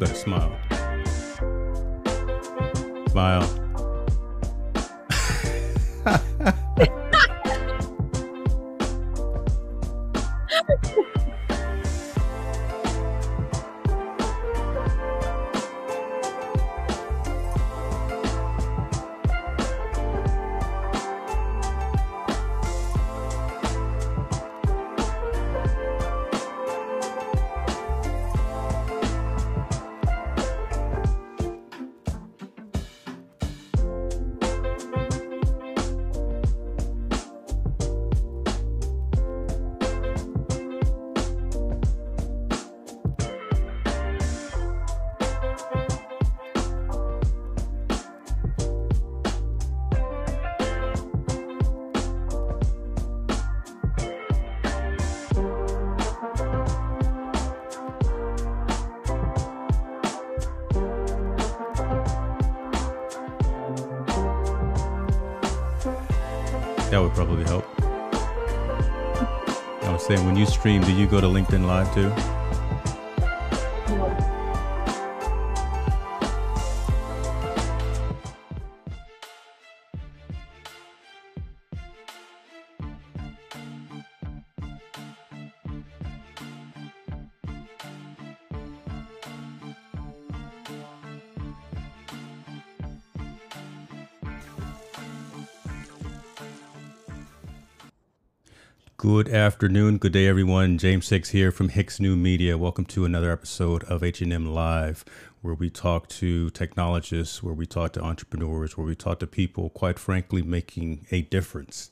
better smile. Smile. Stream, do you go to LinkedIn Live too? Good afternoon, good day, everyone. James Hicks here from Hicks New Media. Welcome to another episode of H&M Live, where we talk to technologists, where we talk to entrepreneurs, where we talk to people, quite frankly, making a difference.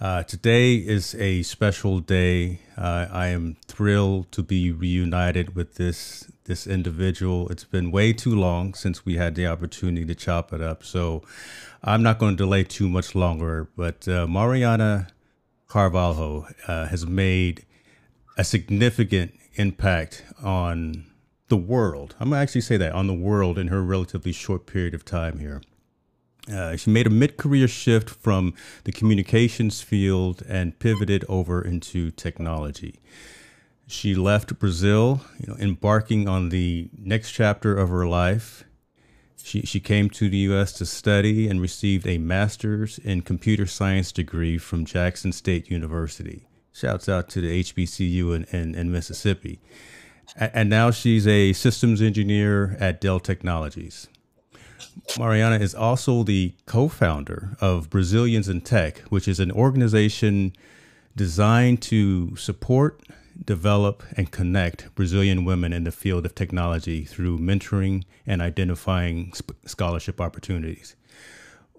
Uh, today is a special day. Uh, I am thrilled to be reunited with this this individual. It's been way too long since we had the opportunity to chop it up, so I'm not going to delay too much longer. But uh, Mariana Carvalho uh, has made a significant impact on the world. I'm to actually say that on the world in her relatively short period of time here. Uh, she made a mid-career shift from the communications field and pivoted over into technology. She left Brazil, you know, embarking on the next chapter of her life. She, she came to the U.S. to study and received a master's in computer science degree from Jackson State University. Shouts out to the HBCU in, in, in Mississippi. and now she's a systems engineer at Dell Technologies. Mariana is also the co founder of Brazilians in Tech, which is an organization designed to support develop, and connect Brazilian women in the field of technology through mentoring and identifying scholarship opportunities.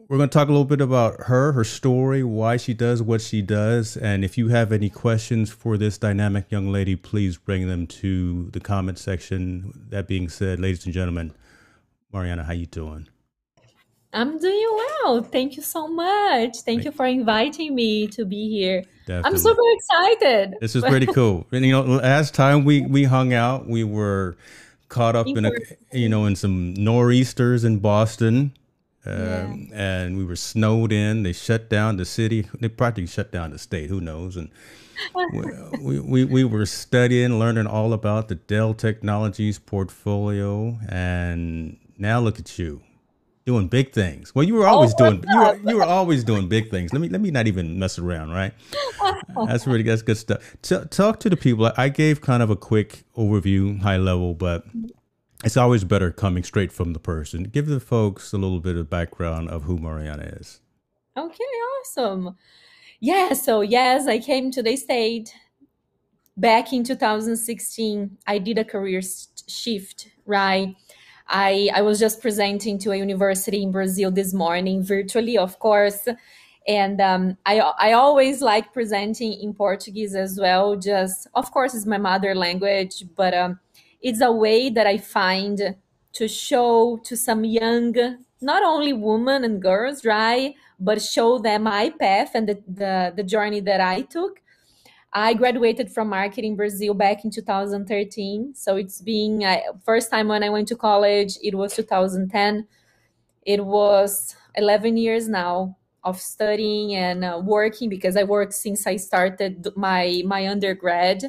We're going to talk a little bit about her, her story, why she does what she does, and if you have any questions for this dynamic young lady, please bring them to the comment section. That being said, ladies and gentlemen, Mariana, how you doing? I'm doing well. Thank you so much. Thank you for inviting me to be here. Definitely. I'm super excited. This is pretty cool. And, you know, last time we we hung out, we were caught up in a you know in some nor'easters in Boston. Um, yeah. and we were snowed in. They shut down the city. They practically shut down the state. Who knows? And we, we, we were studying, learning all about the Dell Technologies portfolio. And now look at you doing big things. Well, you were always oh, doing you were you were always doing big things. Let me let me not even mess around, right? that's really that's good stuff. T- talk to the people. I gave kind of a quick overview, high level, but it's always better coming straight from the person. Give the folks a little bit of background of who Mariana is. Okay, awesome. Yeah, so yes, I came to the state back in 2016. I did a career shift, right? I, I was just presenting to a university in Brazil this morning, virtually, of course. And um, I, I always like presenting in Portuguese as well. Just, of course, it's my mother language, but um, it's a way that I find to show to some young, not only women and girls, right, but show them my path and the, the, the journey that I took I graduated from marketing Brazil back in 2013. So it's been uh, first time when I went to college, it was 2010. It was 11 years now of studying and uh, working because I worked since I started my my undergrad.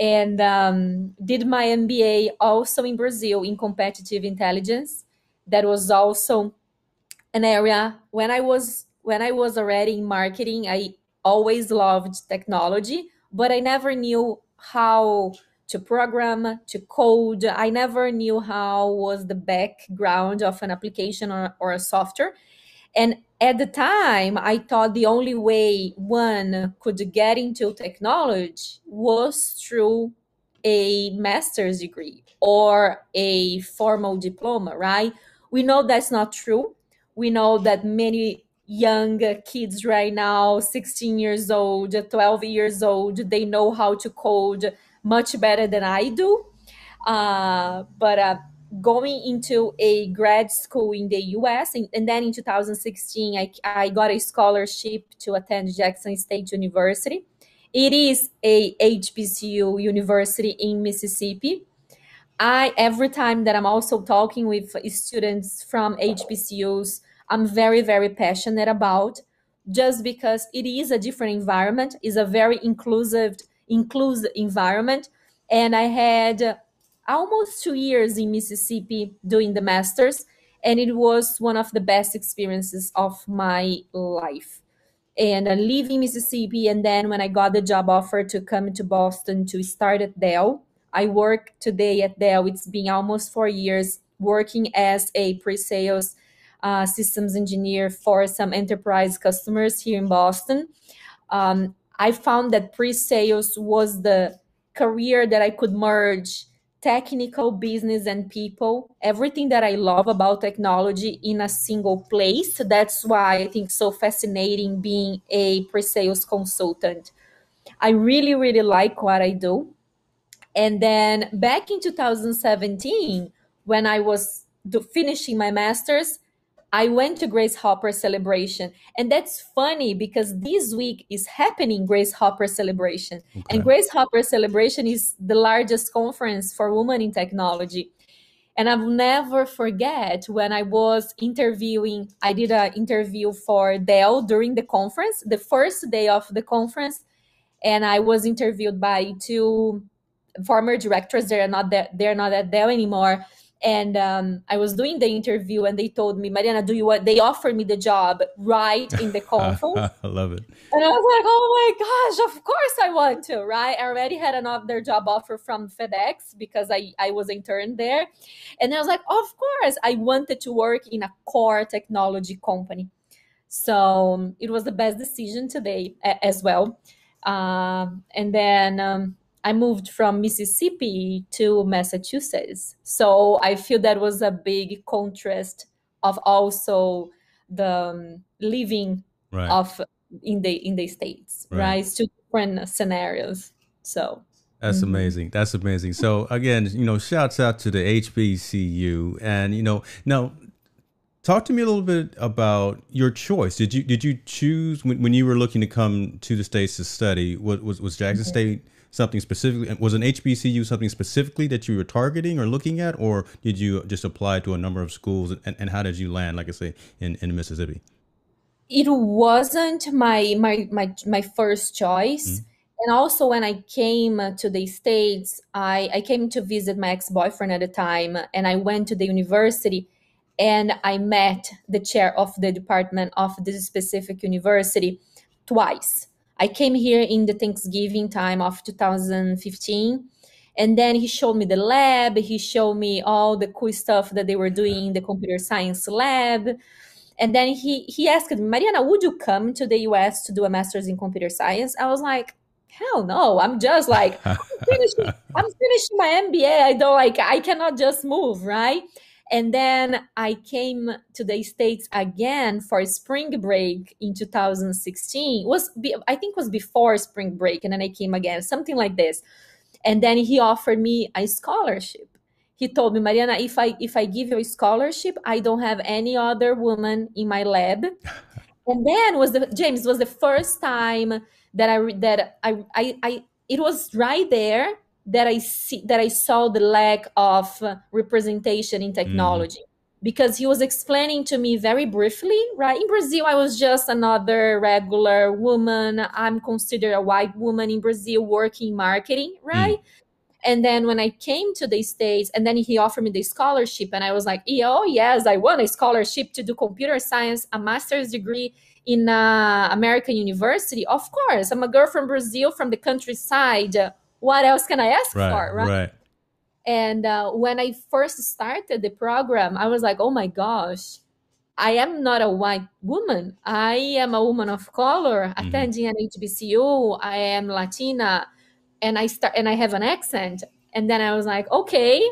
and um, did my MBA also in Brazil in competitive intelligence. That was also an area when I was when I was already in marketing. I always loved technology, but I never knew how to program, to code. I never knew how was the background of an application or, or a software. And at the time, I thought the only way one could get into technology was through a master's degree or a formal diploma, right? We know that's not true. We know that many young kids right now 16 years old 12 years old they know how to code much better than i do. Uh, but uh, going into a grad school in the us and, and then in 2016 I, I got a scholarship to attend jackson state university. It is a hbcu university in mississippi. I every time that i'm also talking with students from hbcus I'm very, very passionate about just because it is a different environment, is a very inclusive, inclusive environment. And I had almost two years in Mississippi doing the masters, and it was one of the best experiences of my life. And uh, leaving Mississippi, and then when I got the job offer to come to Boston to start at Dell, I work today at Dell. It's been almost four years working as a pre-sales uh, systems engineer for some enterprise customers here in Boston. Um, I found that pre sales was the career that I could merge technical business and people. Everything that i love about technology in a single place. That's why i think so fascinating being a pre-sales consultant. I really really like what i do. And then back in 2017 when i was finishing my masters I went to Grace Hopper celebration. And that's funny because this week is happening Grace Hopper celebration. Okay. And Grace Hopper celebration is the largest conference for women in technology. And I'll never forget when I was interviewing, I did an interview for Dell during the conference, the first day of the conference. And I was interviewed by two former directors. They're not that they're not at Dell anymore and um, I was doing the interview, and they told me, Mariana, do you want? They offered me the job right in the conference. I love it. And I was like, oh my gosh, of course I want to, right? I already had another job offer from FedEx because I I was intern there, and I was like, of course, I wanted to work in a core technology company. So um, it was the best decision today as well. Um, and then um, I moved from Mississippi to Massachusetts. So I feel that was a big contrast of also the um, living right. of in the in the states, right? right? It's two different scenarios. So that's mm-hmm. amazing. That's amazing. So again, you know, shouts out to the HBCU, and you know, now talk to me a little bit about your choice. Did you did you choose when, when you were looking to come to the states to study? Was was, was Jackson mm-hmm. State something specifically? Was an HBCU something specifically that you were targeting or looking at, or did you just apply to a number of schools? And, and how did you land, like I say, in, in Mississippi? It wasn't my my my my first choice. Mm-hmm. And also, when I came to the States, I, I came to visit my ex boyfriend at the time, and I went to the university and I met the chair of the department of this specific university twice. I came here in the Thanksgiving time of 2015. And then he showed me the lab. He showed me all the cool stuff that they were doing in the computer science lab. And then he he asked me, Mariana, would you come to the US to do a master's in computer science? I was like, hell no. I'm just like, I'm finishing, I'm finishing my MBA. I don't like, I cannot just move, right? And then I came to the States again for spring break in 2016. It was I think was before spring break, and then I came again, something like this. And then he offered me a scholarship. He told me, Mariana, if I if I give you a scholarship, I don't have any other woman in my lab. and then was the James was the first time that I that I I, I it was right there that I see that I saw the lack of representation in technology. Mm. because he was explaining to me very briefly, right? In Brazil, I was just another regular woman. I'm considered a white woman in Brazil working marketing, right? Mm. And then when I came to the States, and then he offered me the scholarship, and I was like, oh, yes, I won a scholarship to do computer science, a master's degree in uh, American University. Of course, I'm a girl from Brazil, from the countryside. What else can I ask right, for, right? right. And uh, when I first started the program, I was like, oh my gosh, I am not a white woman. I am a woman of color mm-hmm. attending an HBCU. I am Latina and I start and I have an accent. And then I was like, okay,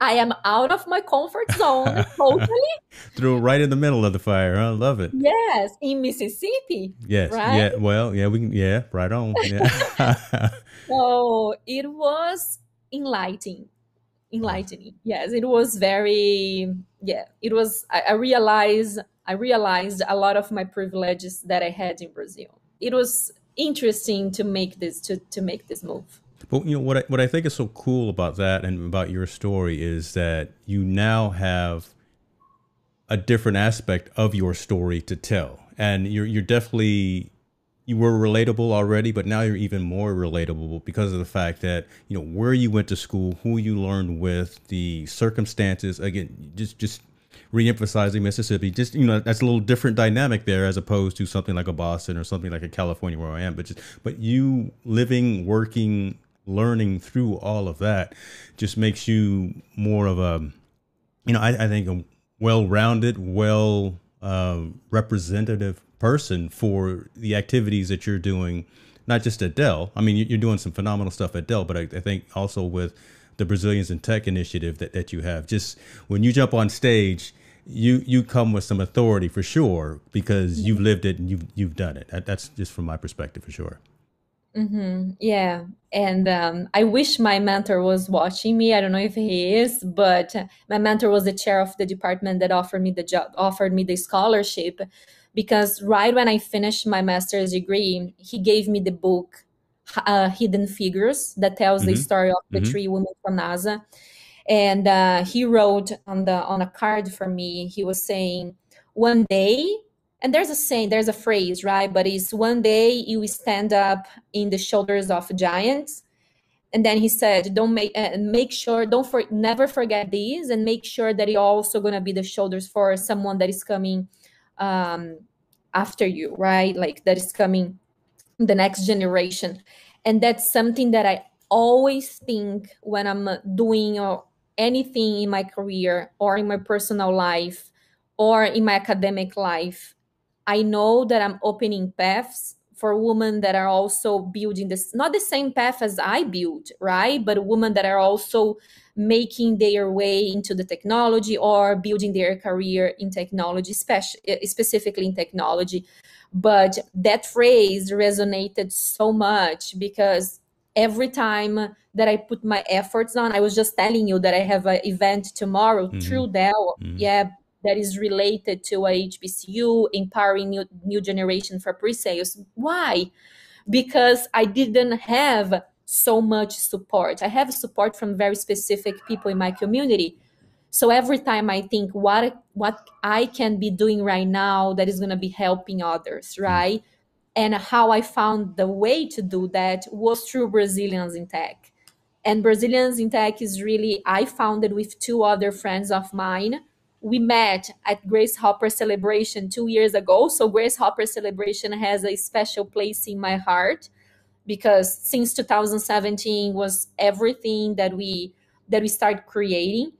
I am out of my comfort zone totally. Threw right in the middle of the fire. I love it. Yes, in Mississippi. Yes. Right? Yeah. Well, yeah, we can. Yeah, right on. Yeah. so it was enlightening, enlightening. Yes, it was very. Yeah, it was. I, I realized. I realized a lot of my privileges that I had in Brazil. It was interesting to make this to to make this move. But you know what I, what I think is so cool about that and about your story is that you now have a different aspect of your story to tell, and you're you're definitely you were relatable already, but now you're even more relatable because of the fact that you know where you went to school, who you learned with, the circumstances. Again, just just reemphasizing Mississippi. Just you know, that's a little different dynamic there as opposed to something like a Boston or something like a California where I am. But just but you living, working, learning through all of that just makes you more of a, you know, I, I think a well-rounded, well uh, representative person for the activities that you're doing. Not just at Dell. I mean, you're doing some phenomenal stuff at Dell, but I, I think also with the Brazilians in Tech initiative that, that you have. Just when you jump on stage, you you come with some authority for sure because you've lived it and you've you've done it. That's just from my perspective for sure. Mm-hmm. Yeah, and um, I wish my mentor was watching me. I don't know if he is, but my mentor was the chair of the department that offered me the job, offered me the scholarship, because right when I finished my master's degree, he gave me the book uh, Hidden Figures that tells mm-hmm. the story of the mm-hmm. three women from NASA and uh, he wrote on the on a card for me he was saying one day and there's a saying there's a phrase right? But it's one day you stand up in the shoulders of giants. And then he said don't make uh, make sure don't for never forget these and make sure that you're also going to be the shoulders for someone that is coming um, after you right? Like that is coming the next generation. And that's something that i always think when i'm doing or anything in my career or in my personal life or in my academic life, I know that I'm opening paths for women that are also building this not the same path as I built, right? But women that are also making their way into the technology or building their career in technology, specifically in technology. But that phrase resonated so much because every time that I put my efforts on. I was just telling you that I have an event tomorrow mm-hmm. through Dell. Mm-hmm. Yeah, that is related to a HBCU, empowering new new generation for pre-sales. Why? Because I didn't have so much support. I have support from very specific people in my community. So every time I think what what I can be doing right now that is going to be helping others, mm-hmm. right? And how I found the way to do that was through Brazilians in Tech. And Brazilians in Tech is really, I founded with two other friends of mine. We met at Grace Hopper Celebration two years ago. So, Grace Hopper Celebration has a special place in my heart because since 2017 was everything that we that we started creating.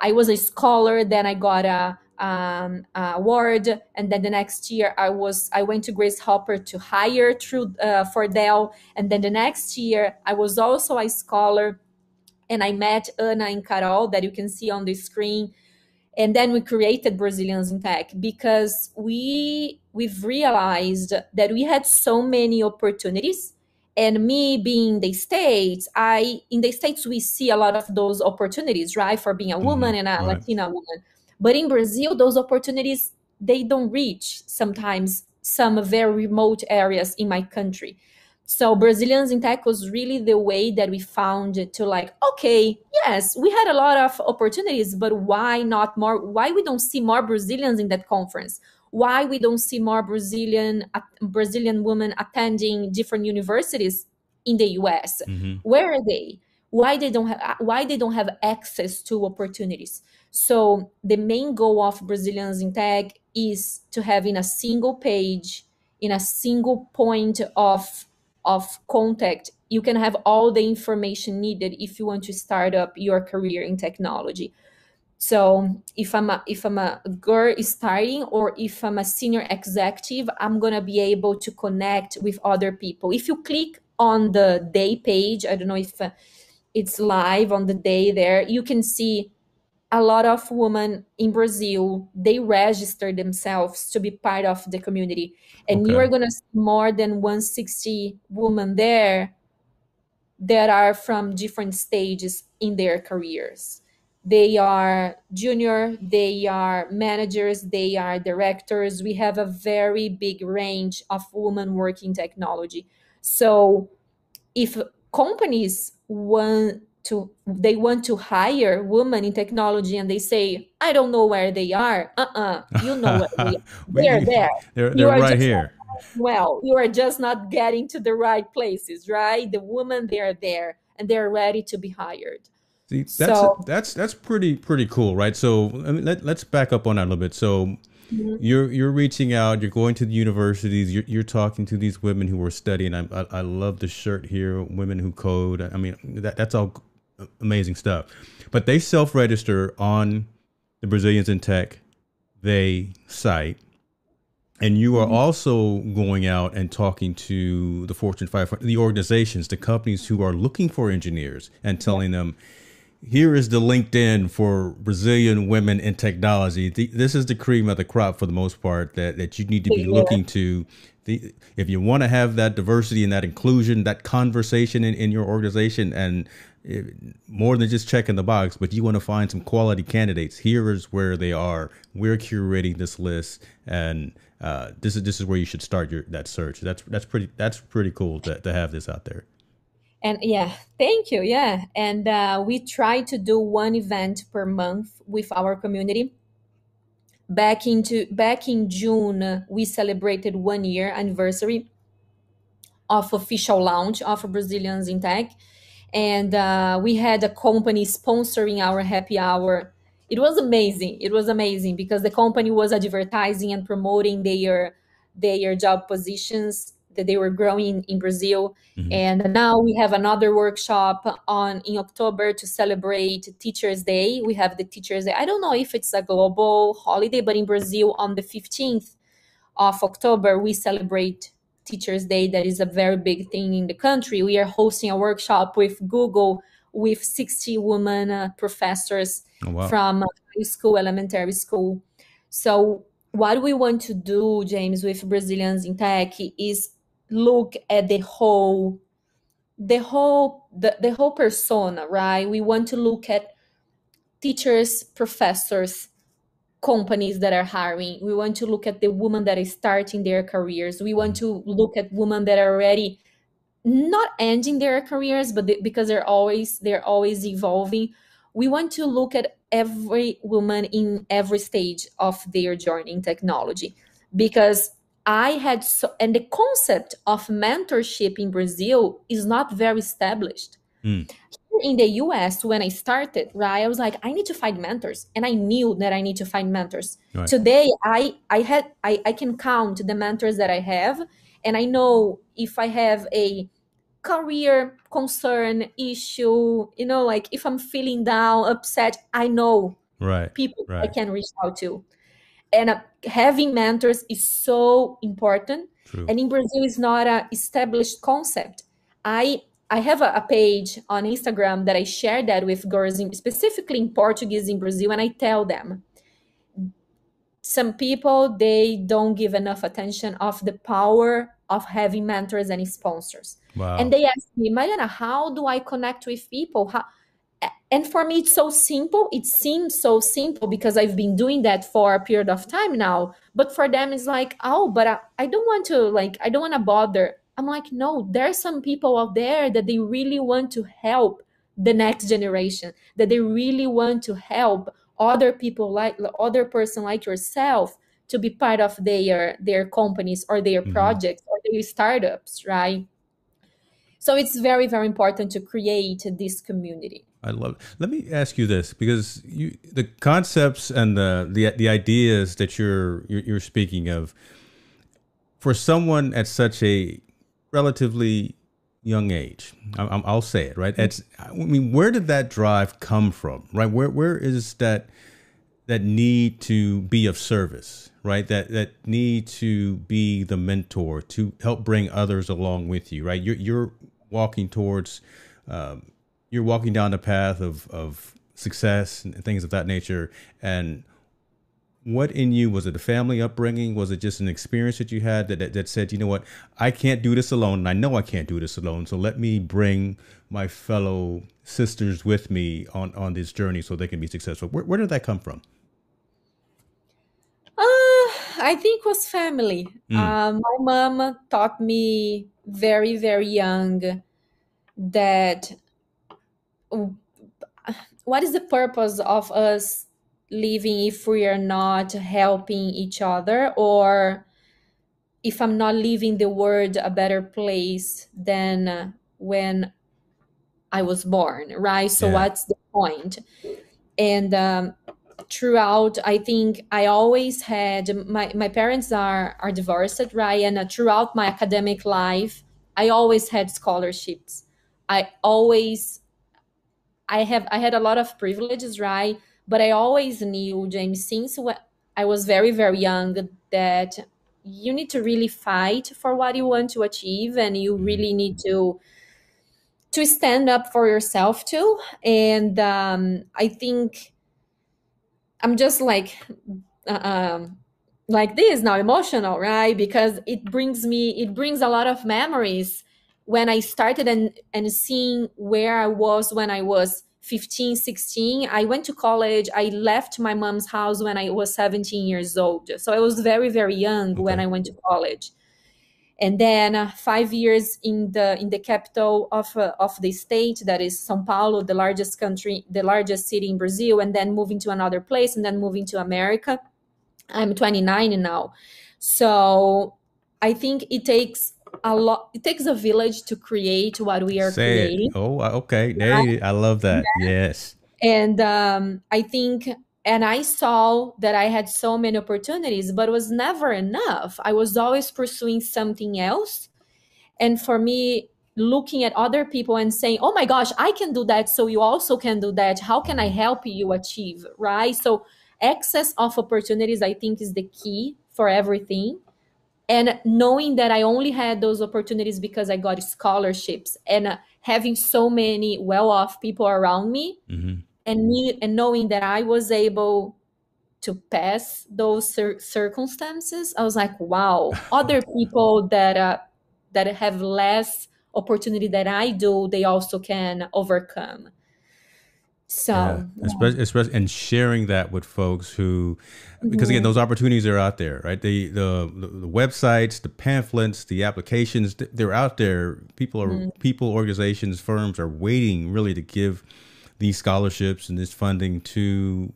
I was a scholar, then I got a um, uh, award and then the next year i was i went to grace hopper to hire through uh, for dell and then the next year i was also a scholar and i met ana and carol that you can see on the screen and then we created brazilians in tech because we we've realized that we had so many opportunities and me being in the states i in the states we see a lot of those opportunities right for being a mm-hmm. woman mm-hmm. and a right. latina woman but in Brazil, those opportunities they don't reach sometimes some very remote areas in my country so brazilians in tech was really the way that we found to like okay yes we had a lot of opportunities but why not more why we don't see more brazilians in that conference? Why we don't see more brazilian brazilian women attending different universities in the us mm-hmm. where are they? Why they don't have why they don't have access to opportunities? So the main goal of brazilians in tech is to have in a single page in a single point of of contact you can have all the information needed if you want to start up your career in technology. So if i'm a, if i'm a girl starting or if i'm a senior executive i'm to be able to connect with other people. If you click on the day page i don't know if uh, it's live on the day there you can see a lot of women in Brazil they register themselves to be part of the community, and okay. you are gonna see more than 160 women there that are from different stages in their careers. They are junior, they are managers, they are directors. We have a very big range of women working technology. So if companies want to they want to hire women in technology and they say i don't know where they are uh-uh you know where they are. they're there they're, they're right here well you are just not getting to the right places right the women they are there and they're ready to be hired See, that's so, that's that's pretty pretty cool, right? So I mean, let, let's back up on that a little bit. So mm-hmm. you're you're reaching out, you're going to the universities, you're, you're talking to these women who are studying. I, I, I love the shirt here, women who code. I mean, that that's all amazing stuff. But they self register on the Brazilians in Tech they site. And you are mm-hmm. also going out and talking to the Fortune 500, the organizations, the companies who are looking for engineers and telling them, here is the LinkedIn for Brazilian women in technology. This is the cream of the crop for the most part that, that you need to be looking to. The, if you want to have that diversity and that inclusion, that conversation in, in your organization, and it, more than just checking the box, but you want to find some quality candidates. Here is where they are. We're curating this list, and uh, this is this is where you should start your that search. That's that's pretty that's pretty cool to, to have this out there. And yeah, thank you. Yeah, and uh, we try to do one event per month with our community. Back into back in June, we celebrated one year anniversary of official launch of Brazilians in Tech and uh, we had a company sponsoring our happy hour. It was amazing. It was amazing because the company was advertising and promoting their their job positions that they were growing in brazil. Mm-hmm. and now we have another workshop on in october to celebrate teachers day. We have the teachers day. I don't know if it's a global holiday but in brazil on the 15th of october we celebrate Teachers Day, that is a very big thing in the country. We are hosting a workshop with Google with 60 women uh, professors oh, wow. from high school, elementary school. So, what we want to do, James, with Brazilians in Tech is look at the whole the whole the, the whole persona right we want to look at teachers professors companies that are hiring. We want to look at the women that are starting their careers. We want to look at women that are already not ending their careers, but they, because they're always they're always evolving. We want to look at every woman in every stage of their journey in technology, because I had so and the concept of mentorship in Brazil is not very established. Mm in the US, when I started, right, I was like, I need to find mentors. And I knew that I need to find mentors. Right. Today, I, I had, I, I can count the mentors that I have. And I know if I have a career concern issue, you know, like if I'm feeling down, upset, I know right. people right. I can reach out to. And uh, having mentors is so important. True. And in Brazil, it's not a established concept. I I have a, a, page on Instagram that I share that with girls, in, specifically in Portuguese in Brazil, and I tell them some people they don't give enough attention of the power of having mentors and sponsors. Wow. And they ask me, Mariana, how do I connect with people? How? And for me, it's so simple. It seems so simple because I've been doing that for a period of time now. But for them, it's like, oh, but I, I don't want to like, I don't want to bother I'm like, no, there's some people out there that they really want to help the next generation, that they really want to help other people like other person like yourself to be part of their their companies or their mm-hmm. projects or their startups, right? So it's very very important to create this community. I love. It. Let me ask you this because you the concepts and the the the ideas that you're you're, you're speaking of for someone at such a relatively young age. I, will say it right. It's. I mean, where did that drive come from? Right. Where where is that that need to be of service? Right. That that need to be the mentor to help bring others along with you. Right. You're you're walking towards. Um, you're walking down the path of of success and things of that nature and what in you was it a family upbringing? Was it just an experience that you had that, that, that said you know what? I can't do this alone and i know i can't do this alone so let me bring my fellow sisters with me on on this journey so they can be successful. Where, where did that come from? Uh, i think it was family. Mm. um, my mom taught me very very young that what is the purpose of us living if we are not helping each other or if i'm not leaving the world a better place than when i was born right? So yeah. what's the point? And um, throughout i think i always had my, my parents are are divorced right? And uh, throughout my academic life i always had scholarships. I always i have i had a lot of privileges right but I always knew, James, since I was very, very young, that you need to really fight for what you want to achieve and you mm-hmm. really need to to stand up for yourself too and um, i think i'm just like uh, um, like this now emotional right because it brings me it brings a lot of memories when i started and and seeing where i was when i was 15, 16. I went to college. I left my mom's house when I was 17 years old. So I was very, very young okay. when I went to college. And then uh, five years in the in the capital of uh, of the state, that is São Paulo, the largest country, the largest city in Brazil, and then moving to another place, and then moving to America. I'm 29 now, so I think it takes a lot it takes a village to create what we are Say creating. It. oh uh, okay. There i love that. Yeah. yes. And um, i think and i saw that i had so many opportunities but it was never enough. I was always pursuing something else. And for me looking at other people and saying oh my gosh i can do that so you also can do that. How can i help you achieve? Right? So access of opportunities i think is the key for everything and knowing that i only had those opportunities because i got scholarships and uh, having so many well-off people around me mm-hmm. and me and knowing that i was able to pass those cir- circumstances i was like wow other people that uh, that have less opportunity that i do they also can overcome so, yeah. Especially, especially, and sharing that with folks who, because again, those opportunities are out there, right? The, the, the websites, the pamphlets, the applications, they're out there. People are, mm-hmm. people, organizations, firms are waiting really to give these scholarships and this funding to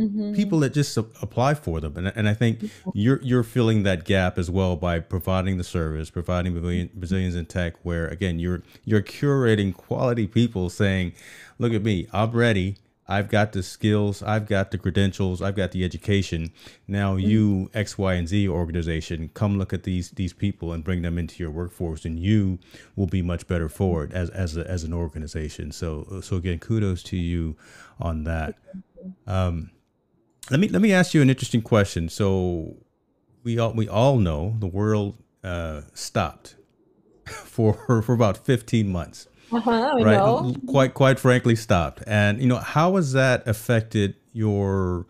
mm-hmm. people that just apply for them. And, and I think mm-hmm. you're you're filling that gap as well by providing the service, providing Brazilians in tech, where again you're you're curating quality people, saying, "Look at me, I'm ready." I've got the skills, I've got the credentials, I've got the education. Now mm-hmm. you X, Y, and Z organization, come look at these these people and bring them into your workforce, and you will be much better for it as as a, as an organization. So so again, kudos to you on that. Um, let me let me ask you an interesting question. So we all we all know the world uh, stopped for for about fifteen months. Uh-huh, right, know. quite quite frankly stopped. And you know how has that affected your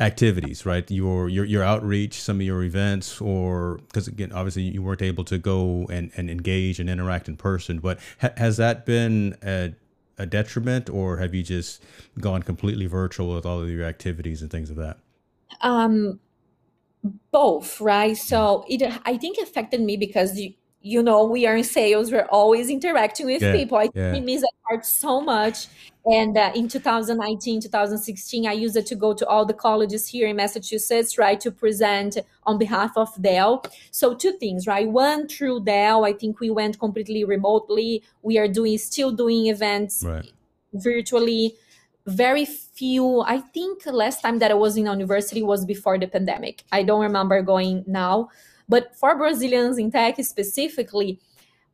activities, right? Your your your outreach, some of your events, or because again, obviously you weren't able to go and, and engage and interact in person. But ha- has that been a a detriment, or have you just gone completely virtual with all of your activities and things of that? Um, both, right? So it, I think, affected me because you, you know, we are in sales, we're always interacting with Yeah, people. I yeah. miss that part so much. And uh, in 2019, 2016, I used it to go to all the colleges here in Massachusetts, right, to present on behalf of Dell. So two things, right? One, through Dell, I think we went completely remotely. We are doing still doing events Right. virtually. Very few. I think last time that I was in university was before the pandemic. I don't remember going now. But for Brazilians in tech specifically,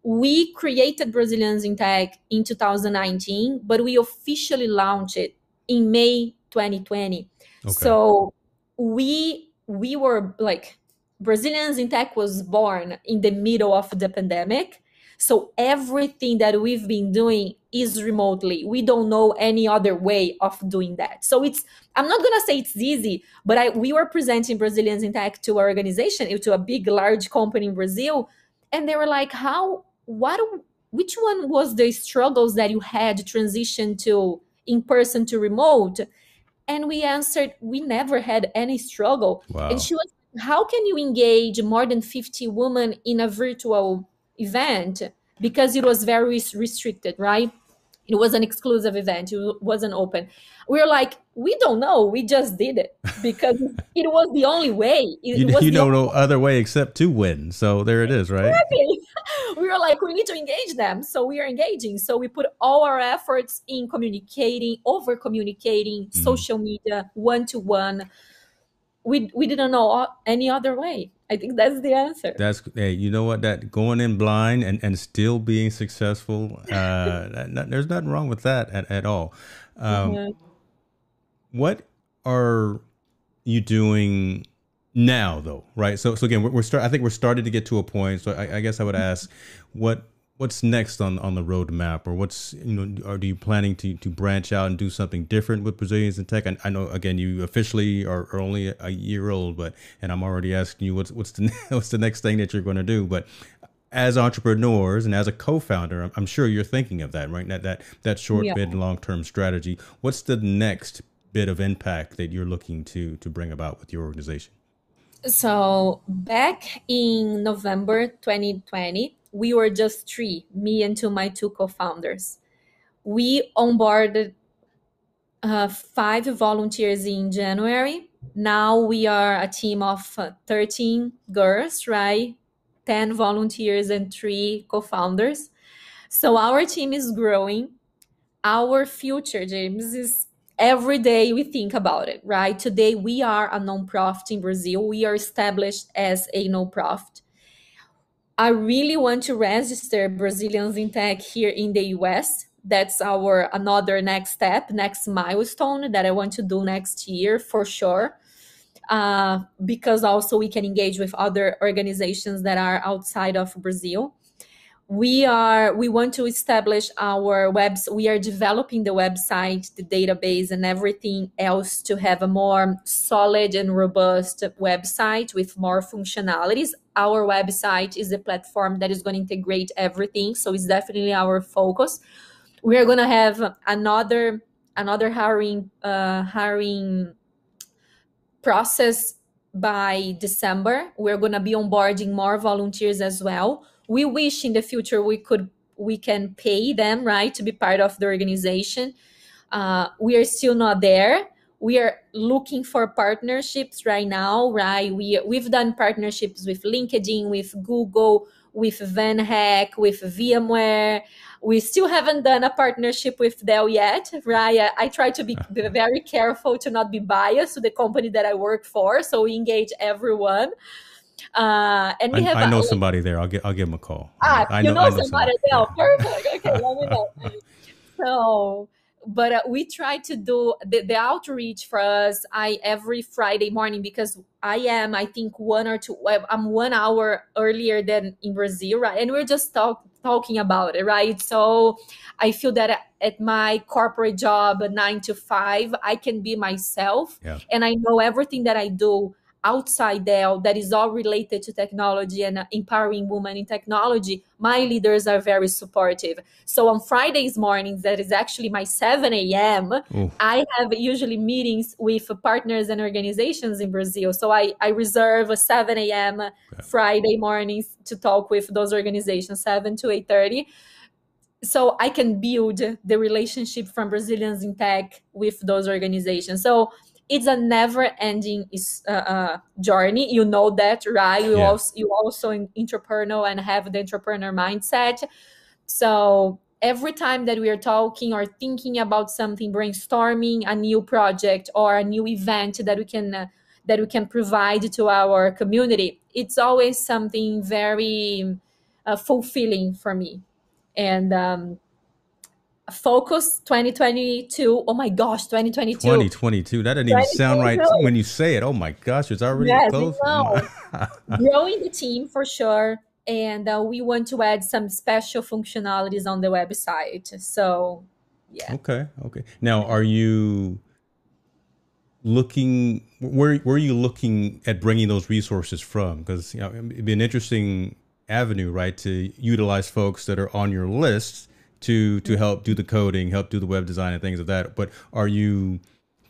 we created Brazilians in Tech in 2019, but we officially launched it in May 2020. Okay. So we we were like Brazilians in Tech was born in the middle of the pandemic. So everything that we've been doing is remotely. We don't know any other way of doing that. So it's I'm not gonna say it's easy, but I we were presenting Brazilians in Tech to our organization, to a big large company in Brazil, and they were like, "How? What? Which one was the struggles that you had transition to in person to remote?" And we answered, "We never had any struggle." Wow. And she was, "How can you engage more than 50 women in a virtual event because it was very restricted, right? It was an exclusive event. It wasn't open. We were like, we don't know. We just did it because it was the only way. It You, was you know no other way except to win. So there it is, right? Exactly. we were like, we need to engage them. So we are engaging. So we put all our efforts in communicating, over communicating, Mhm. social media, one to one. We we didn't know any other way. I think that's the answer. That's hey, you know what? That going in blind and, and still being successful. Uh, that- there's nothing wrong with that at, at all. Um. What are you doing now, though? Right. So, so again, we're, we're start. I think we're starting to get to a point. So, I, I guess I would ask, what what's next on on the roadmap, or what's you know, are you planning to to branch out and do something different with Brazilians in tech? I, I know again, you officially are, are only a year old, but and I'm already asking you what's what's the what's the next thing that you're going to do, but. As entrepreneurs and as a co-founder, I'm, I'm sure you're thinking of that, right? That that that short, Yeah. mid, and long-term strategy. What's the next bit of impact that you're looking to to bring about with your organization? So back in November 2020, we were just three, me and two my two co-founders. We onboarded uh, five volunteers in January. Now we are a team of uh, 13 girls, right? 10 volunteers and three co-founders. So our team is growing. Our future, James, is every day we think about it, right? Today we are a nonprofit in Brazil. We are established as a nonprofit. I really want to register Brazilians in tech here in the US. That's our another next step, next milestone that I want to do next year for sure. Uh, because also we can engage with other organizations that are outside of Brazil we are we want to establish our webs we are developing the website the database and everything else to have a more solid and robust website with more functionalities. Our website is the platform that is going to integrate everything so it's definitely our focus. We are going to have another another hiring uh, hiring process by december. We're going to be onboarding more volunteers as well we wish in the future we could we can pay them right to be part of the organization uh, we are still not there we are looking for partnerships right now right we we've done partnerships with linkedin with google with VanHack, with VMware. We still haven't done a partnership with Dell yet, right? I, I try to be very careful to not be biased to the company that I work for, so we engage everyone. Uh, and we I, have I know a- somebody there. I'll get I'll give him a call. Ah, I you know, I somebody else. Perfect. Okay, let me know. So, but uh, we try to do the, the outreach for us. I every Friday morning because I am, I think, one or two. I'm one hour earlier than in Brazil, right? And we're just talk, talking about it, right? So, I feel that at my corporate job, nine to five, I can be myself, Yeah. and I know everything that I do. Outside Dell that is all related to technology and empowering women in technology, my leaders are very supportive. So on Fridays mornings, that is actually my 7 a.m., I have usually meetings with partners and organizations in Brazil. So I, I reserve a 7 a.m. Friday mornings to talk with those organizations, 7 to 8.30 so I can build the relationship from Brazilians in tech with those organizations. So it's a never ending uh, uh, journey. You know that, right? You yeah. also you also entrepreneur and have the entrepreneur mindset. So every time that we are talking or thinking about something, brainstorming a new project or a new event that we can uh, that we can provide to our community, it's always something very uh, fulfilling for me. And um, Focus 2022. Oh my gosh, 2022. 2022. That didn't even sound right when you say it. Oh my gosh, it's already yes, close. Growing the team for sure. And uh, we want to add some special functionalities on the website. So, yeah. Okay. Okay. Now, are you looking where where are you looking at bringing those resources from because you know it'd be an interesting avenue right to utilize folks that are on your list to to help do the coding, help do the web design and things of that. But are you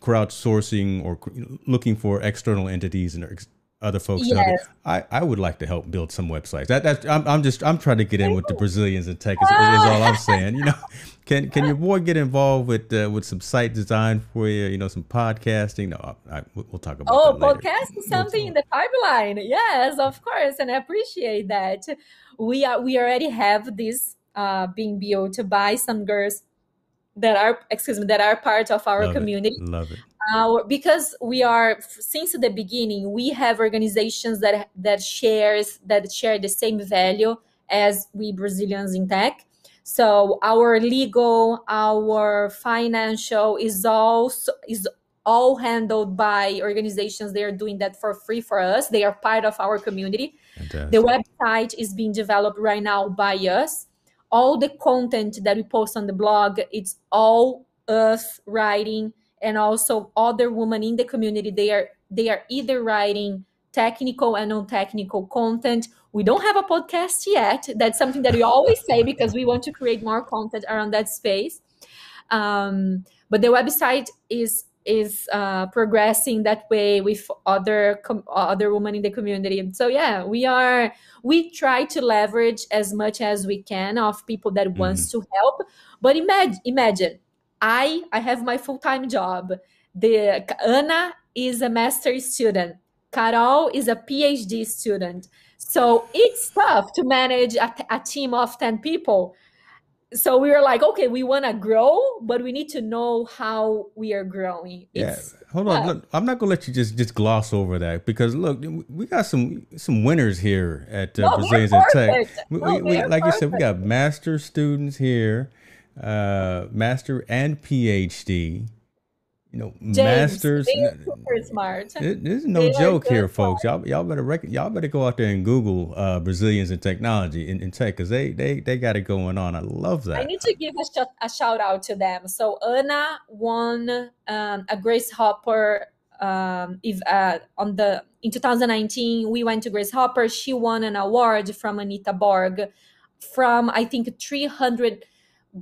crowdsourcing or looking for external entities and other folks? Yes. I, I would like to help build some websites. That that I'm, I'm just I'm trying to get in with the Brazilians in tech. Is, is all I'm saying. You know, can can your boy get involved with uh, with some site design for you? You know, some podcasting. No, I, we'll talk about. Oh, podcast is something in the pipeline. Yes, of course, and I appreciate that. We are we already have this uh, being built buy some girls that are excuse me that are part of our Love community. It. Love it. Uh, because we are since the beginning we have organizations that that shares that share the same value as we Brazilians in tech. So our legal, our financial is also is all handled by organizations. They are doing that for free for us. They are part of our community. Fantastic. The website is being developed right now by us all the content that we post on the blog it's all us writing and also other women in the community they are they are either writing technical and non-technical content. We don't have a podcast yet. That's something that we always say because we want to create more content around that space. Um, but the website is is uh, progressing that way with other com- other women in the community. So yeah, we are we try to leverage as much as we can of people that mm-hmm. wants to help. But imagine imagine I I have my full time job. The Anna is a master student. Carol is a PhD student. So it's tough to manage a, a team of 10 people so we were like, okay, we want to grow, but we need to know how we are growing. It's, yeah, hold on. Look, I'm not gonna let you just just gloss over that because look, we got some some winners here at uh, no, Brazilians in Tech. We, no, we, we, like perfect. you said, we got master students here, uh, master and PhD you know, James, masters. super smart. This is no they joke here, folks. Y'all, y'all better rec- y'all better go out there and Google uh, Brazilians in technology in, in tech because they they they got it going on. I love that. I need to give a, sh- a shout out to them. So Anna won um, a Grace Hopper um, if uh, on the in 2019 we went to Grace Hopper. She won an award from Anita Borg from I think 300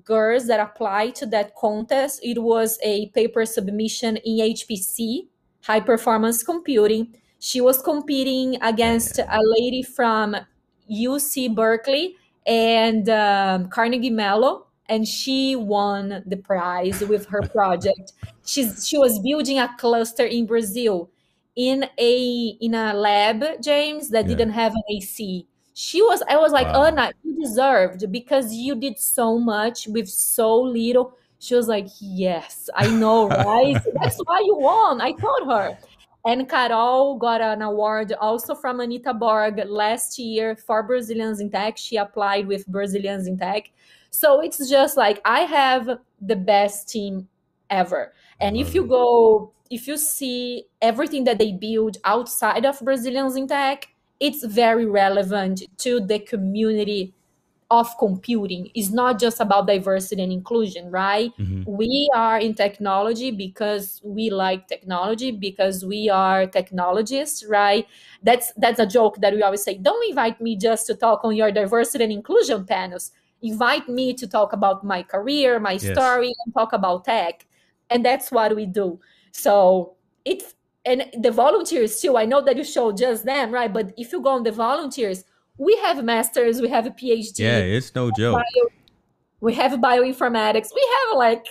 girls that applied to that contest. It was a paper submission in HPC, high performance computing. She was competing against a lady from UC Berkeley and um, Carnegie Mellon, and she won the prize with her project. She's she was building a cluster in Brazil in a in a lab, James, that yeah. didn't have an AC she was i was like wow. anna you deserved because you did so much with so little. She was like yes i know right? That's why you won. I told her. And carol got an award also from anita borg last year for brazilians in tech. She applied with brazilians in tech. So it's just like i have the best team ever. And if you go if you see everything that they build outside of brazilians in tech it's very relevant to the community of computing is not just about diversity and inclusion, right? Mm-hmm. We are in technology because we like technology because we are technologists, right? That's that's a joke that we always say. Don't invite me just to talk on your diversity and inclusion panels. Invite me to talk about my career, my yes. story, and talk about tech. And that's what we do. So it and the volunteers too. I know that you showed just them, right? But if you go on the volunteers, we have masters, we have a PhD. Yeah, it's no joke. Bio, we have bioinformatics. We have like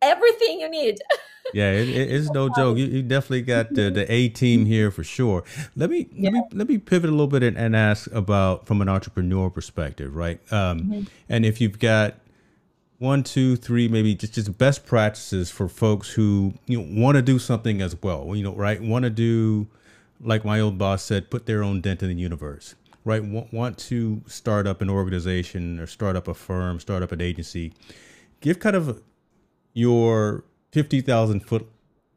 everything you need. yeah, it, it's no joke. You, you, definitely got the, the A team here for sure. Let me yeah. let me let me pivot a little bit and, and, ask about from an entrepreneur perspective, right? Um, mm-hmm. And if you've got one, two, three, maybe just just best practices for folks who you know want to do something as well. You know, right? Want to do like my old boss said, put their own dent in the universe right, want, want to start up an organization or start up a firm, start up an agency, give kind of your 50,000 foot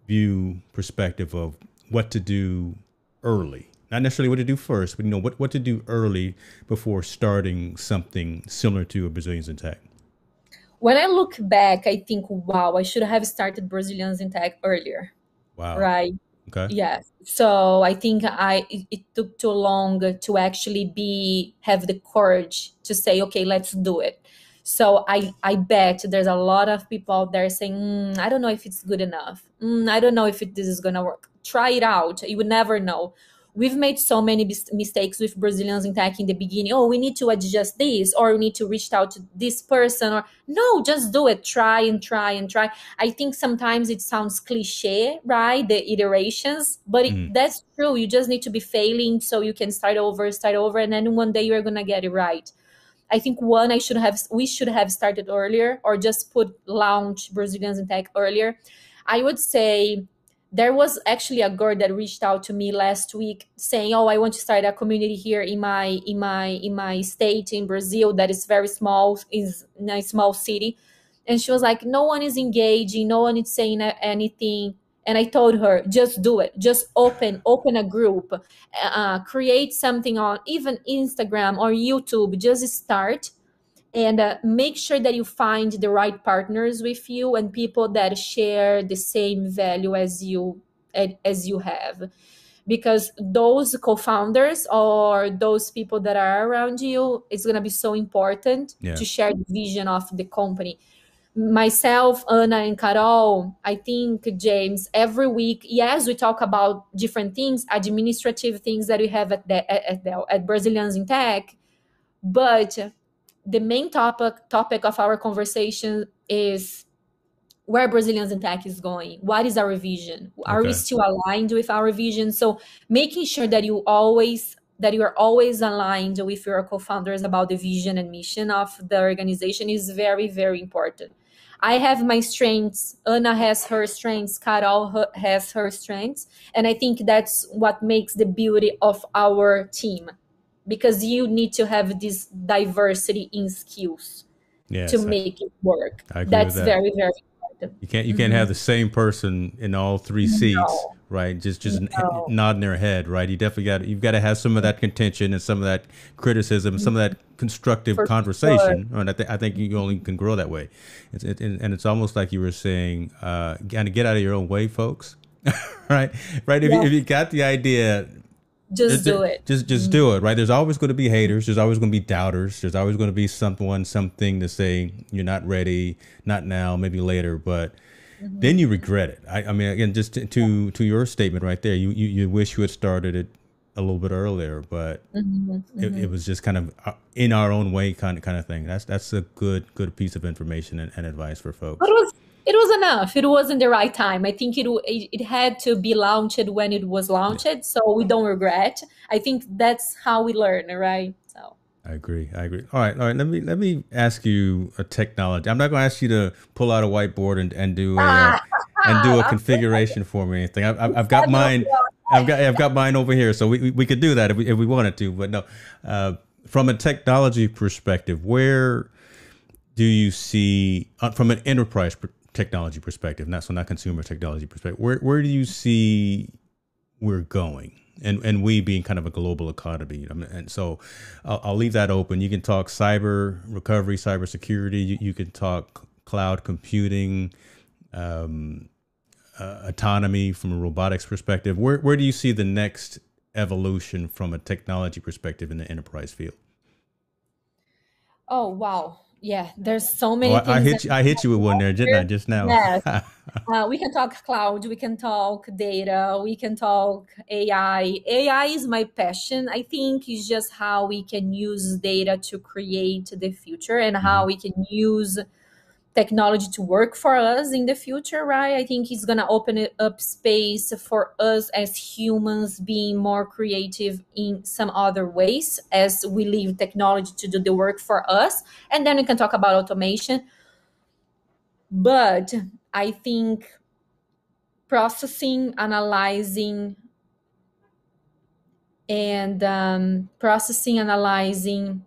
view perspective of what to do early. Not necessarily what to do first, but you know what, what to do early before starting something similar to a Brazilians in Tech. When I look back, I think, wow, I should have started Brazilians in Tech earlier. Wow. Right. Okay. Yeah. So I think I it, it, took too long to actually be have the courage to say, okay, let's do it. So I I bet there's a lot of people out there saying, mm, I don't know if it's good enough. Mm, I don't know if it, this is gonna work. Try it out. You would never know we've made so many mistakes with Brazilians in tech in the beginning. Oh, we need to adjust this, or we need to reach out to this person, or no, just do it. Try and try and try. I think sometimes it sounds cliche, right? The iterations, but mm. it, that's true. You just need to be failing so you can start over, start over, and then one day you're gonna get it right. I think one I should have we should have started earlier or just put launch Brazilians in tech earlier. I would say there was actually a girl that reached out to me last week saying oh i want to start a community here in my in my in my state in brazil that is very small is a small city. And she was like no one is engaging no one is saying anything. And i told her just do it. Just open open a group. Uh, create something on even instagram or youtube. Just start and uh, make sure that you find the right partners with you and people that share the same value as you as you have because those co-founders or those people that are around you it's going to be so important yeah. to share the vision of the company myself anna and carol i think james every week yes we talk about different things administrative things that we have at the at, the, at brazilians in tech but the main topic topic of our conversation is where Brazilians in tech is going. What is our vision? Are okay. we still aligned with our vision? So making sure that you always that you are always aligned with your co-founders about the vision and mission of the organization is very very important. I have my strengths, Anna has her strengths, Carol has her strengths, and I think that's what makes the beauty of our team because you need to have this diversity in skills yes, to make it work. That's that. very very important. You can't you can't mm-hmm. have the same person in all three seats, no. right? Just just no. nodding their head, right? You definitely got you've got to have some of that contention and some of that criticism, some of that constructive For conversation. Sure. And I, th- I think you only can grow that way. It's, it, and it's almost like you were saying, uh, kind of get out of your own way, folks. right, right. If, yeah. you, if you got the idea, just do it. Just just mm-hmm. do it, right? There's always going to be haters. There's always going to be doubters. There's always going to be someone, something to say you're not ready, not now, maybe later, but mm-hmm. then you regret it. I, I mean, again, just to, to, to your statement right there, you, you you wish you had started it a little bit earlier, but mm-hmm. It, it, mm-hmm. was just kind of uh, in our own way, kind of kind of thing. That's that's a good good piece of information and, and advice for folks. But it was it was enough. It wasn't the right time. I think it, it, had to be launched when it was launched, so we don't regret. I think that's how we learn, right? So I agree. I agree. All right, all right. Let me let me ask you a technology. I'm not going to ask you to pull out a whiteboard and, and do a uh, and do a configuration for me. Anything. I've, I've, I've got mine. I've got I've got mine over here, so we, we, we could do that if we if we wanted to. But no, uh, from a technology perspective, where do you see uh, from an enterprise technology perspective, not so not consumer technology perspective, where where do you see we're going? and and we being kind of a global economy. And so I'll, I'll, leave that open. You can talk cyber recovery, cyber security. You, you can talk cloud computing, um, uh, autonomy from a robotics perspective. Where where do you see the next evolution from a technology perspective in the enterprise field? Oh wow, yeah, there's so many. Oh, I, hit you, I hit you with one there, didn't I? Just now. Yes. uh, we can talk cloud. We can talk data. We can talk AI. AI is my passion. I think it's just how we can use data to create the future and how mm-hmm. we can use technology to work for us in the future, right? I think it's going to open up space for us as humans being more creative in some other ways as we leave technology to do the work for us. And then we can talk about automation. But I think processing, analyzing, and um, processing, analyzing,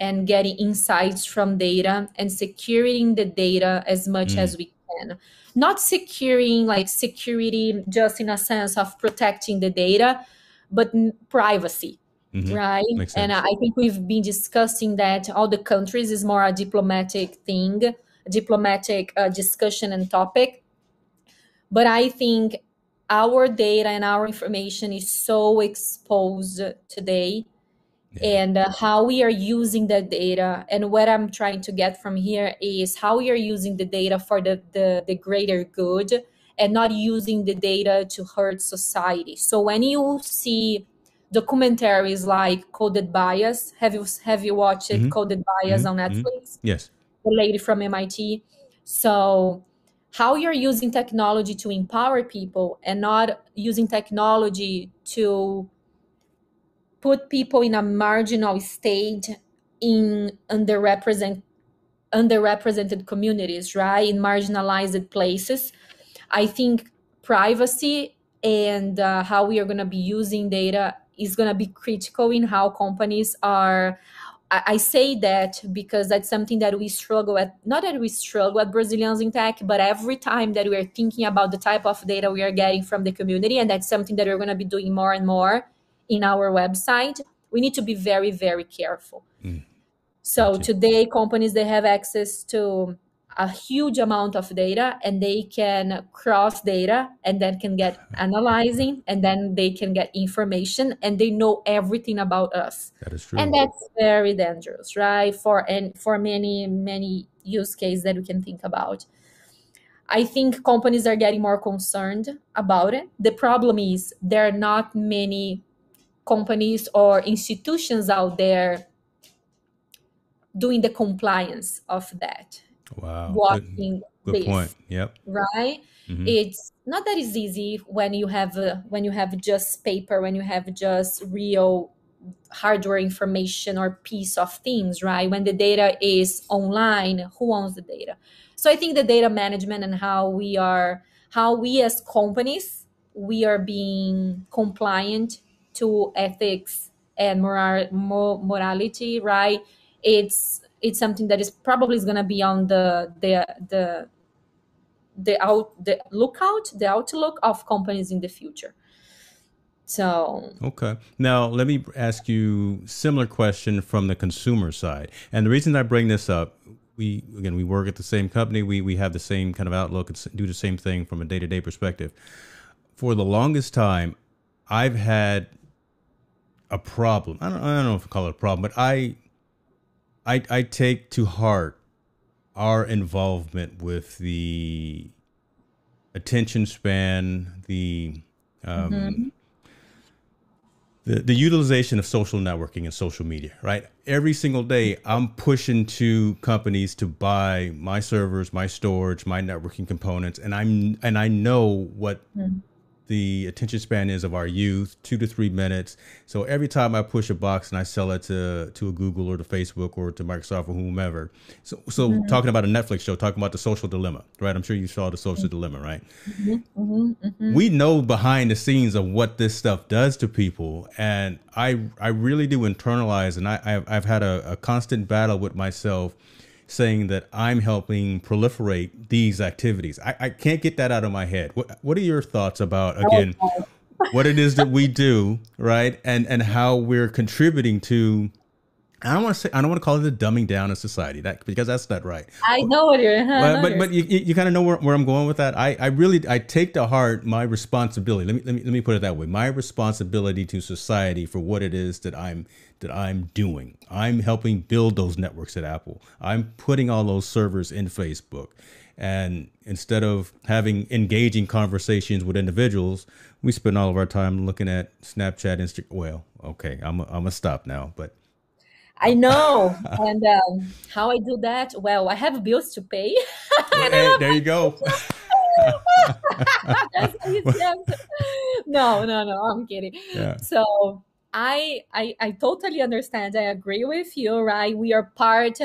and getting insights from data and securing the data as much mm. as we can not securing like security just in a sense of protecting the data but privacy mm-hmm. right and i think we've been discussing that all the countries is more a diplomatic thing a diplomatic uh, discussion and topic but i think our data and our information is so exposed today yeah. and uh, how we are using the data and what i'm trying to get from here is how we are using the data for the, the, the greater good and not using the data to hurt society so when you see documentaries like coded bias have you have you watched mm-hmm. coded bias mm-hmm. on mm-hmm. netflix mm-hmm. yes the lady from mit so how you're using technology to empower people and not using technology to put people in a marginal state in underrepresented underrepresented communities, right? In marginalized places. I think privacy and uh, how we are going to be using data is going to be critical in how companies are. I, I say that because that's something that we struggle at. Not that we struggle at Brazilians in tech, but every time that we are thinking about the type of data we are getting from the community, and that's something that we're going to be doing more and more in our website we need to be very very careful. Mm. so today companies they have access to a huge amount of data and they can cross data and then can get analyzing and then they can get information and they know everything about us. That is true. And that's very dangerous right? For and for many many use cases that we can think about. I think companies are getting more concerned about it. The problem is there are not many companies or institutions out there doing the compliance of that. Wow. Watching good, good point. Yep. Right? Mm-hmm. It's not that it's easy when you have uh, when you have just paper, when you have just real hardware information or piece of things, right? When the data is online, who owns the data? So I think the data management and how we are how we as companies we are being compliant to ethics and moral, morality, right? It's it's something that is probably is going to be on the the the the out the lookout, the outlook of companies in the future. So okay, now let me ask you similar question from the consumer side, and the reason I bring this up. We again, we work at the same company. We we have the same kind of outlook and do the same thing from a day to day perspective. For the longest time, I've had a problem. I don't, I don't know if I call it a problem, but I, I, I take to heart our involvement with the attention span, the, um, mm-hmm. the the utilization of social networking and social media. Right, every single day, I'm pushing to companies to buy my servers, my storage, my networking components, and I'm and I know what. Mm-hmm the attention span is of our youth, two to three minutes. So every time I push a box and I sell it to to a Google or to Facebook or to Microsoft or whomever. So so mm-hmm. talking about a Netflix show, talking about the social dilemma, right? I'm sure you saw the social mm-hmm. dilemma, right? Mm-hmm. mm-hmm. We know behind the scenes of what this stuff does to people, and I I really do internalize, and I I've, I've had a, a constant battle with myself saying that I'm helping proliferate these activities. I, I can't get that out of my head. What, what are your thoughts about, again, what it is that we do, right? And and how we're contributing to I don't want to say I don't want to call it the dumbing down of society that because that's not right. I know what you're. But but, but you, you kind of know where, where I'm going with that. I, I really I take to heart my responsibility. Let me, let me let me put it that way. My responsibility to society for what it is that I'm that I'm doing. I'm helping build those networks at Apple. I'm putting all those servers in Facebook. And instead of having engaging conversations with individuals, we spend all of our time looking at Snapchat, Instagram. Well, okay, I'm I'm gonna stop now, but I know. and um, how I do that? Well, I have bills to pay. hey, there you go. no, no, no. I'm kidding. Yeah. So I, I, I totally understand. I agree with you. Right? We are part.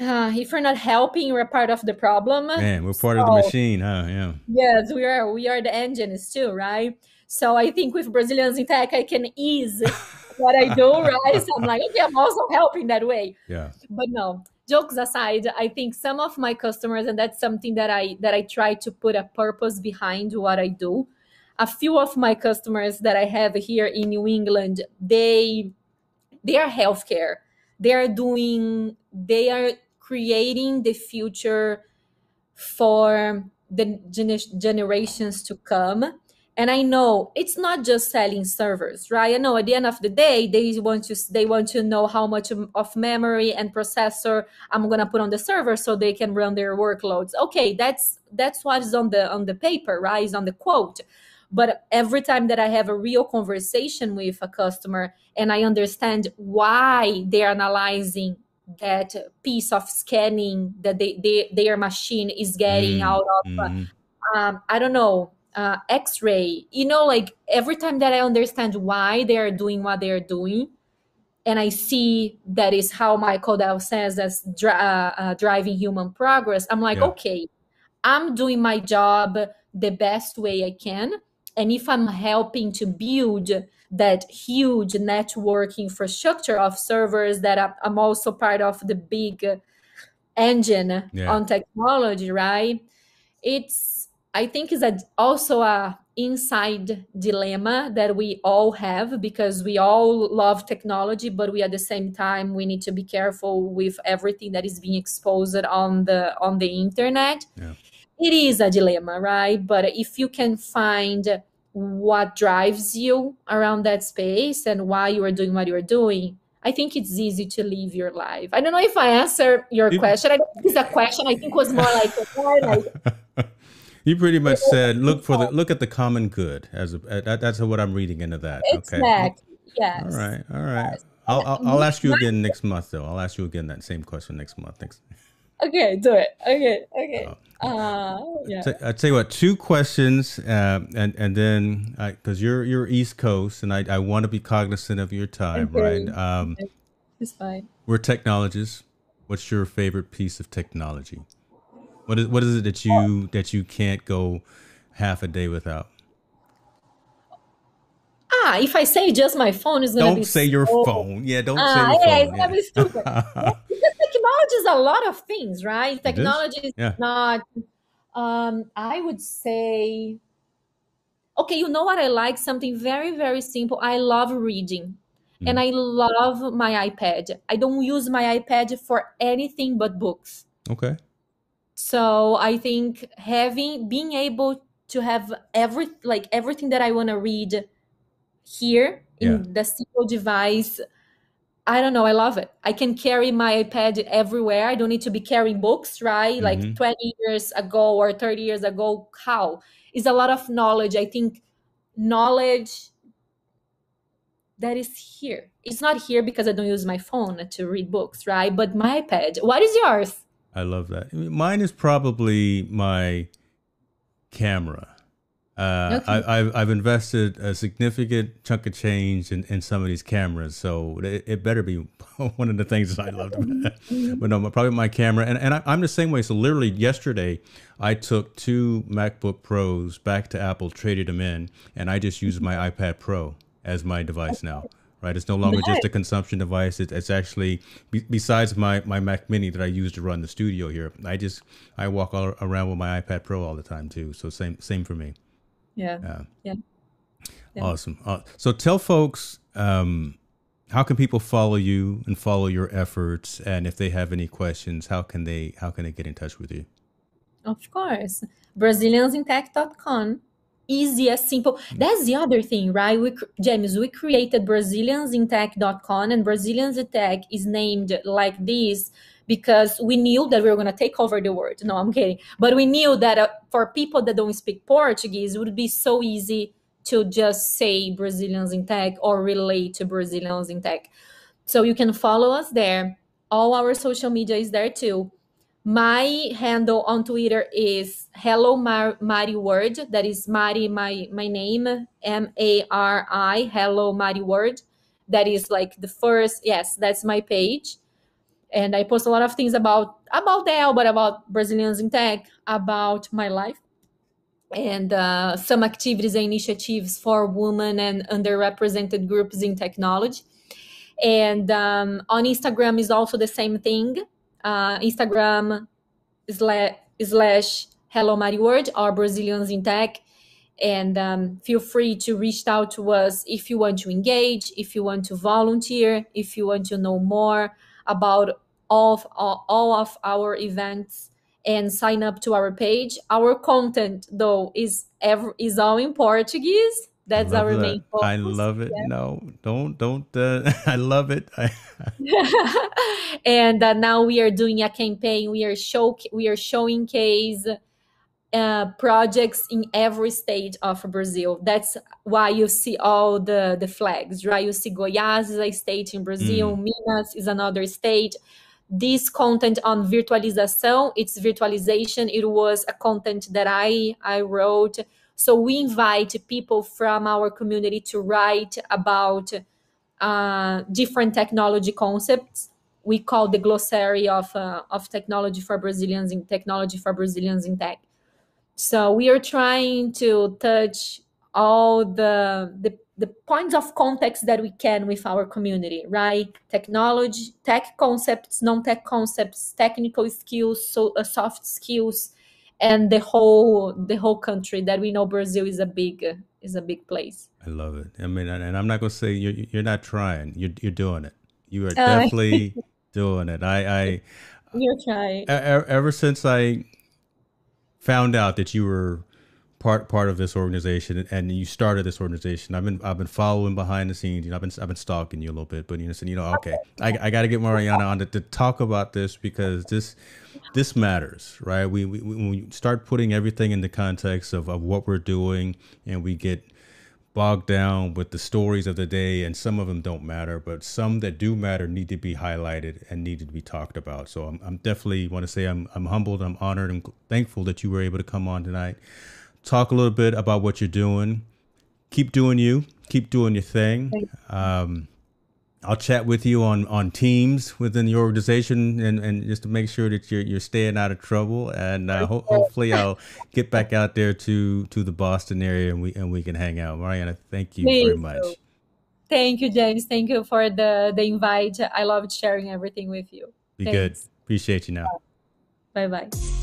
Uh, if we're not helping, we're part of the problem. Man, we're part so, of the machine, huh? Yeah. Yes, we are. We are the engines too, right? So I think with Brazilians in tech, I can ease what I do, right? So I'm like, okay, I'm also helping that way. Yeah. But no, jokes aside, I think some of my customers, and that's something that I that I try to put a purpose behind what I do. A few of my customers that I have here in New England, they they are healthcare. They are doing, they are creating the future for the generations to come and i know it's not just selling servers right? I know at the end of the day they want to they want to know how much of memory and processor i'm going to put on the server so they can run their workloads. Okay that's that's what is on the on the paper right? Is on the quote. But every time that i have a real conversation with a customer and i understand why they're analyzing that piece of scanning that they, they their machine is getting mm, out of mm. um, i don't know uh, x-ray you know like every time that i understand why they are doing what they are doing and i see that is how michael dell says as dri- uh, uh, driving human progress i'm like yeah. okay i'm doing my job the best way i can and if i'm helping to build that huge network infrastructure of servers that i'm also part of the big engine yeah. on technology right it's I think is a, also a inside dilemma that we all have because we all love technology, but we at the same time we need to be careful with everything that is being exposed on the on the internet. Yeah. It is a dilemma, right? But if you can find what drives you around that space and why you are doing what you are doing, I think it's easy to live your life. I don't know if I answer your question. I think it's a question. I think it was more like, a, like You pretty much said look for the look at the common good as a that, that's what I'm reading into that. Okay. Yes. All right. All right. Yes. I'll, I'll, I'll ask you again next month though. I'll ask you again that same question next month. Thanks. Okay, do it. Okay, okay. Uh, uh yeah. I tell you what, two questions, uh, and and then because you're you're East Coast, and I I want to be cognizant of your time, okay. right? Um, it's fine. We're technologists. What's your favorite piece of technology? What is what is it that you that you can't go half a day without? Ah, if I say just my phone is gonna don't be say so... your phone. Yeah, don't ah, say your yeah, phone. It's gonna be stupid. because technology is a lot of things, right? Technology is, yeah. not. Um, I would say. Okay, you know what I like? Something very very simple. I love reading. Mm. And I love my iPad. I don't use my iPad for anything but books. Okay. So I think having being able to have every like everything that I want to read here in yeah. the single device. I don't know. I love it. I can carry my iPad everywhere. I don't need to be carrying books, right? Mm-hmm. Like 20 years ago or 30 years ago. How is a lot of knowledge. I think knowledge that is here. It's not here because I don't use my phone to read books, right? But my iPad. What is yours? I love that. Mine is probably my camera. Uh, okay. I, have I've invested a significant chunk of change in, in some of these cameras, so it, it better be one of the things that I love. but no, probably my camera, and and I, I'm the same way. So literally yesterday, I took two MacBook Pros back to Apple, traded them in, and I just use my iPad Pro as my device now right? It's no longer just a consumption device. It, it's actually be, besides my my Mac Mini that I use to run the studio here. I just I walk all around with my iPad Pro all the time too. So same same for me. Yeah. Yeah. yeah. Yeah. Awesome. Uh, so tell folks um, how can people follow you and follow your efforts, and if they have any questions, how can they how can they get in touch with you? Of course, BraziliansInTech.com easy as simple. That's the other thing, right? We, James, we created BraziliansInTech.com, and Brazilians in Tech is named like this because we knew that we were going to take over the world. No, I'm kidding. But we knew that uh, for people that don't speak Portuguese, it would be so easy to just say Brazilians in Tech or relate to Brazilians in Tech. So you can follow us there. All our social media is there too. My handle on Twitter is Hello Mar- Mari World. That is Mari, my my name, M A R I. Hello Mari World. That is like the first. Yes, that's my page, and I post a lot of things about about Dell, but about Brazilians in tech, about my life, and uh, some activities and initiatives for women and underrepresented groups in technology. And um, on Instagram is also the same thing uh, Instagram slash, Hello Mari World or Brazilians in Tech. And um, feel free to reach out to us if you want to engage, if you want to volunteer, if you want to know more about all of, all, of our events and sign up to our page. Our content, though, is is all in Portuguese. That's our that. main focus. I love it. Yeah. No, don't, don't. Uh, I love it. and uh, now we are doing a campaign. We are show we are showing case uh, projects in every state of Brazil. That's why you see all the the flags, right? You see Goiás is a state in Brazil. Mm. Minas is another state. This content on virtualization, it's virtualization. It was a content that I I wrote so we invite people from our community to write about uh, different technology concepts. We call the glossary of uh, of technology for Brazilians in technology for Brazilians in tech. So we are trying to touch all the, the the points of context that we can with our community, right? Technology, tech concepts, non-tech concepts, technical skills, so uh, soft skills, and the whole the whole country that we know Brazil is a big is a big place. I love it. I mean, and I'm not gonna say you're you're not trying. You're you're doing it. You are uh, definitely uh, doing it. I I you're trying. Ever since I found out that you were part part of this organization and you started this organization. I've been I've been following behind the scenes. You know, I've been I've been stalking you a little bit, but you know, you know, okay, I, I got to get Mariana on to, to talk about this because this this matters, right? We, we when we start putting everything in the context of, of what we're doing, and we get bogged down with the stories of the day, and some of them don't matter, but some that do matter need to be highlighted and need to be talked about. So I'm, I'm definitely want to say I'm I'm humbled, I'm honored, and thankful that you were able to come on tonight, talk a little bit about what you're doing. Keep doing you. Keep doing your thing. Um, I'll chat with you on, on teams within the organization and, and just to make sure that you're, you're staying out of trouble. And uh, ho- hopefully I'll get back out there to, to the Boston area and we, and we can hang out. Mariana, thank you Please very much. Thank you, James. Thank you for the, the invite. I loved sharing everything with you. Be Thanks. good. Appreciate you now. Bye bye.